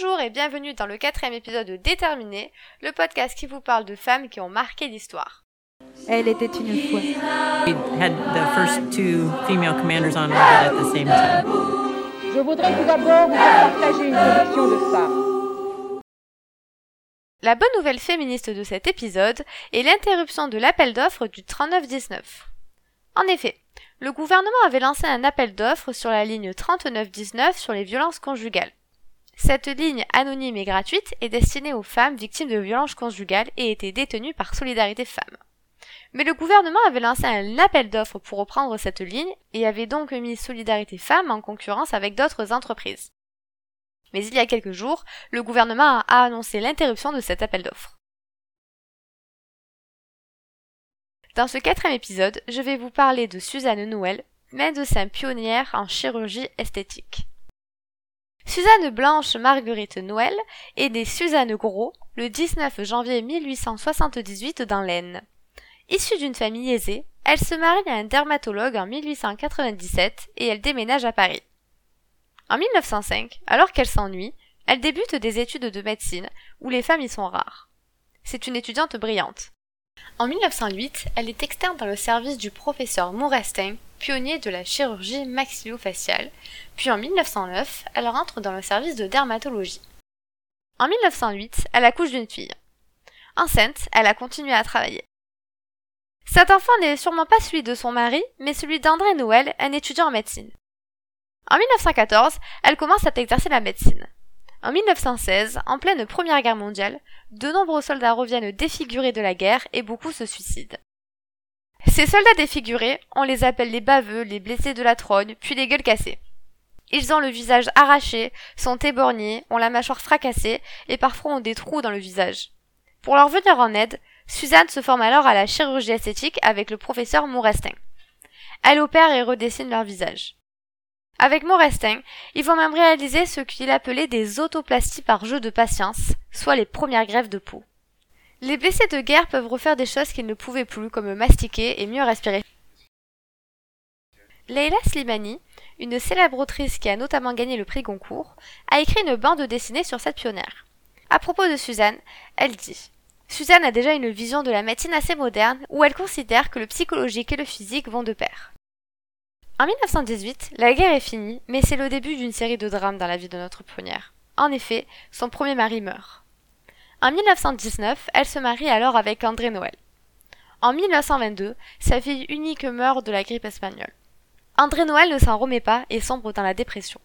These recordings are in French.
Bonjour et bienvenue dans le quatrième épisode de Déterminé, le podcast qui vous parle de femmes qui ont marqué l'histoire. Elle était une fois. We had the first two female commanders on orbit at the same time. Je voudrais tout d'abord vous partager une sélection de femmes. La bonne nouvelle féministe de cet épisode est l'interruption de l'appel d'offres du 3919. En effet, le gouvernement avait lancé un appel d'offres sur la ligne 3919 sur les violences conjugales. Cette ligne anonyme et gratuite est destinée aux femmes victimes de violences conjugales et était détenue par Solidarité Femmes. Mais le gouvernement avait lancé un appel d'offres pour reprendre cette ligne et avait donc mis Solidarité Femmes en concurrence avec d'autres entreprises. Mais il y a quelques jours, le gouvernement a annoncé l'interruption de cet appel d'offres. Dans ce quatrième épisode, je vais vous parler de Suzanne Noël, médecin pionnière en chirurgie esthétique. Suzanne Blanche Marguerite Noël est née Suzanne Gros le 19 janvier 1878 dans l'Aisne. Issue d'une famille aisée, elle se marie à un dermatologue en 1897 et elle déménage à Paris. En 1905, alors qu'elle s'ennuie, elle débute des études de médecine où les femmes y sont rares. C'est une étudiante brillante. En 1908, elle est externe dans le service du professeur Mourestin pionnier de la chirurgie maxillofaciale, puis en 1909, elle rentre dans le service de dermatologie. En 1908, elle accouche d'une fille. Enceinte, elle a continué à travailler. Cet enfant n'est sûrement pas celui de son mari, mais celui d'André Noël, un étudiant en médecine. En 1914, elle commence à exercer la médecine. En 1916, en pleine Première Guerre mondiale, de nombreux soldats reviennent défigurés de la guerre et beaucoup se suicident. Ces soldats défigurés, on les appelle les baveux, les blessés de la trogne, puis les gueules cassées. Ils ont le visage arraché, sont éborgnés, ont la mâchoire fracassée et parfois ont des trous dans le visage. Pour leur venir en aide, Suzanne se forme alors à la chirurgie esthétique avec le professeur Mourestin. Elle opère et redessine leur visage. Avec Mourestin, ils vont même réaliser ce qu'il appelait des autoplasties par jeu de patience, soit les premières greffes de peau. Les blessés de guerre peuvent refaire des choses qu'ils ne pouvaient plus, comme mastiquer et mieux respirer. Leila Slimani, une célèbre autrice qui a notamment gagné le prix Goncourt, a écrit une bande dessinée sur cette pionnière. À propos de Suzanne, elle dit Suzanne a déjà une vision de la médecine assez moderne où elle considère que le psychologique et le physique vont de pair. En 1918, la guerre est finie, mais c'est le début d'une série de drames dans la vie de notre pionnière. En effet, son premier mari meurt. En 1919, elle se marie alors avec André Noël. En 1922, sa fille unique meurt de la grippe espagnole. André Noël ne s'en remet pas et sombre dans la dépression.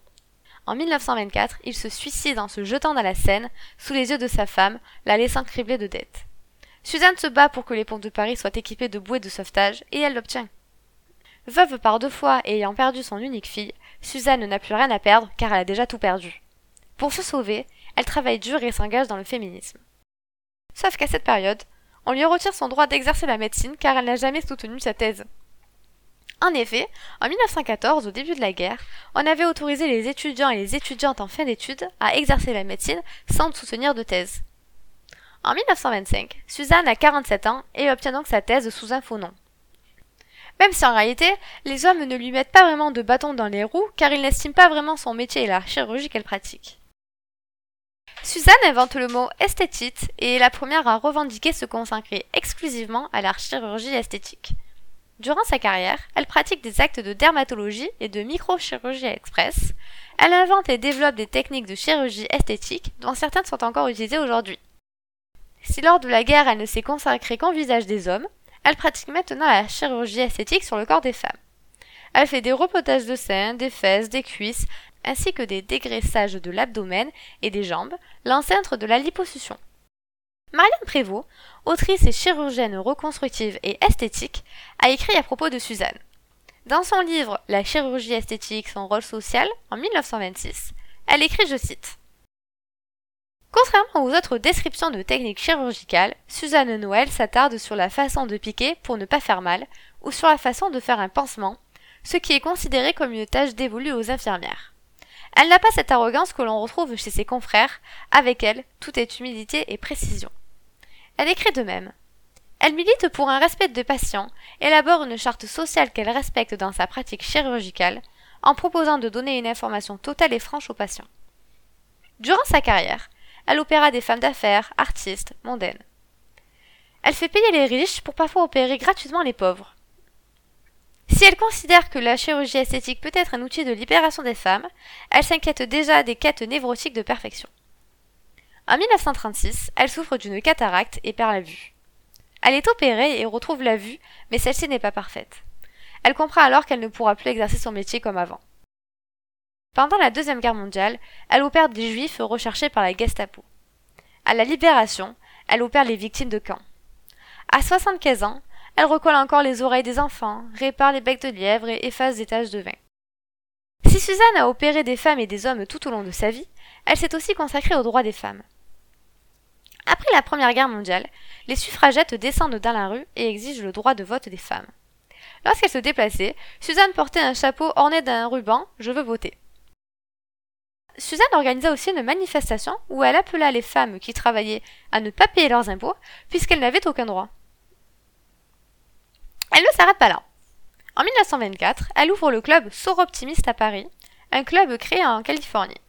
En 1924, il se suicide en se jetant dans la Seine, sous les yeux de sa femme, la laissant cribler de dettes. Suzanne se bat pour que les ponts de Paris soient équipés de bouées de sauvetage, et elle l'obtient. Veuve par deux fois et ayant perdu son unique fille, Suzanne n'a plus rien à perdre car elle a déjà tout perdu. Pour se sauver, elle travaille dur et s'engage dans le féminisme. Sauf qu'à cette période, on lui retire son droit d'exercer la médecine car elle n'a jamais soutenu sa thèse. En effet, en 1914, au début de la guerre, on avait autorisé les étudiants et les étudiantes en fin d'études à exercer la médecine sans soutenir de thèse. En 1925, Suzanne a 47 ans et obtient donc sa thèse sous un faux nom. Même si en réalité, les hommes ne lui mettent pas vraiment de bâton dans les roues car ils n'estiment pas vraiment son métier et la chirurgie qu'elle pratique. Suzanne invente le mot esthétite et est la première à revendiquer se consacrer exclusivement à la chirurgie esthétique. Durant sa carrière, elle pratique des actes de dermatologie et de microchirurgie express. Elle invente et développe des techniques de chirurgie esthétique dont certaines sont encore utilisées aujourd'hui. Si lors de la guerre elle ne s'est consacrée qu'au visage des hommes, elle pratique maintenant la chirurgie esthétique sur le corps des femmes. Elle fait des repotages de seins, des fesses, des cuisses, ainsi que des dégraissages de l'abdomen et des jambes, l'ancêtre de la liposuction. Marianne Prévost, autrice et chirurgienne reconstructive et esthétique, a écrit à propos de Suzanne. Dans son livre La chirurgie esthétique, son rôle social, en 1926, elle écrit, je cite, Contrairement aux autres descriptions de techniques chirurgicales, Suzanne Noël s'attarde sur la façon de piquer pour ne pas faire mal, ou sur la façon de faire un pansement, ce qui est considéré comme une tâche dévolue aux infirmières. Elle n'a pas cette arrogance que l'on retrouve chez ses confrères, avec elle, tout est humilité et précision. Elle écrit de même. Elle milite pour un respect de patients, élabore une charte sociale qu'elle respecte dans sa pratique chirurgicale, en proposant de donner une information totale et franche aux patients. Durant sa carrière, elle opéra des femmes d'affaires, artistes, mondaines. Elle fait payer les riches pour parfois opérer gratuitement les pauvres. Si elle considère que la chirurgie esthétique peut être un outil de libération des femmes, elle s'inquiète déjà des quêtes névrotiques de perfection. En 1936, elle souffre d'une cataracte et perd la vue. Elle est opérée et retrouve la vue, mais celle-ci n'est pas parfaite. Elle comprend alors qu'elle ne pourra plus exercer son métier comme avant. Pendant la Deuxième Guerre mondiale, elle opère des juifs recherchés par la Gestapo. À la Libération, elle opère les victimes de camps. À 75 ans, elle recolle encore les oreilles des enfants, répare les becs de lièvre et efface des taches de vin. Si Suzanne a opéré des femmes et des hommes tout au long de sa vie, elle s'est aussi consacrée aux droits des femmes. Après la Première Guerre mondiale, les suffragettes descendent dans la rue et exigent le droit de vote des femmes. Lorsqu'elle se déplaçait, Suzanne portait un chapeau orné d'un ruban Je veux voter. Suzanne organisa aussi une manifestation où elle appela les femmes qui travaillaient à ne pas payer leurs impôts puisqu'elles n'avaient aucun droit. Elle ne s'arrête pas là. En 1924, elle ouvre le club Optimiste à Paris, un club créé en Californie.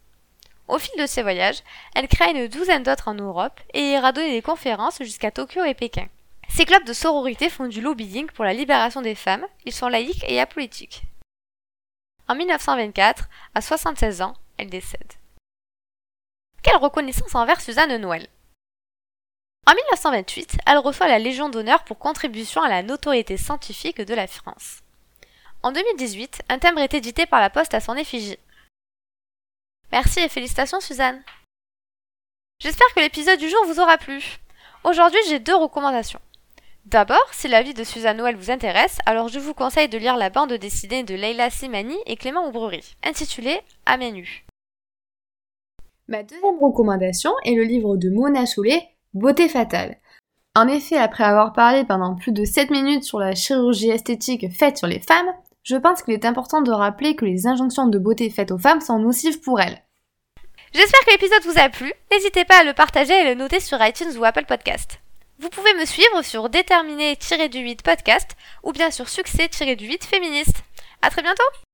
Au fil de ses voyages, elle crée une douzaine d'autres en Europe et ira donner des conférences jusqu'à Tokyo et Pékin. Ces clubs de sororité font du lobbying pour la libération des femmes, ils sont laïques et apolitiques. En 1924, à 76 ans, elle décède. Quelle reconnaissance envers Suzanne Noël? En 1928, elle reçoit la Légion d'honneur pour contribution à la notoriété scientifique de la France. En 2018, un timbre est édité par la Poste à son effigie. Merci et félicitations Suzanne. J'espère que l'épisode du jour vous aura plu. Aujourd'hui, j'ai deux recommandations. D'abord, si la vie de Suzanne Noël vous intéresse, alors je vous conseille de lire la bande dessinée de Leila Simani et Clément Oubrerie, intitulée À Ma deuxième recommandation est le livre de Mona Chollet, Beauté fatale. En effet, après avoir parlé pendant plus de 7 minutes sur la chirurgie esthétique faite sur les femmes, je pense qu'il est important de rappeler que les injonctions de beauté faites aux femmes sont nocives pour elles. J'espère que l'épisode vous a plu. N'hésitez pas à le partager et le noter sur iTunes ou Apple Podcast. Vous pouvez me suivre sur déterminé-du-8 podcast ou bien sur succès-du-8 féministe. À très bientôt!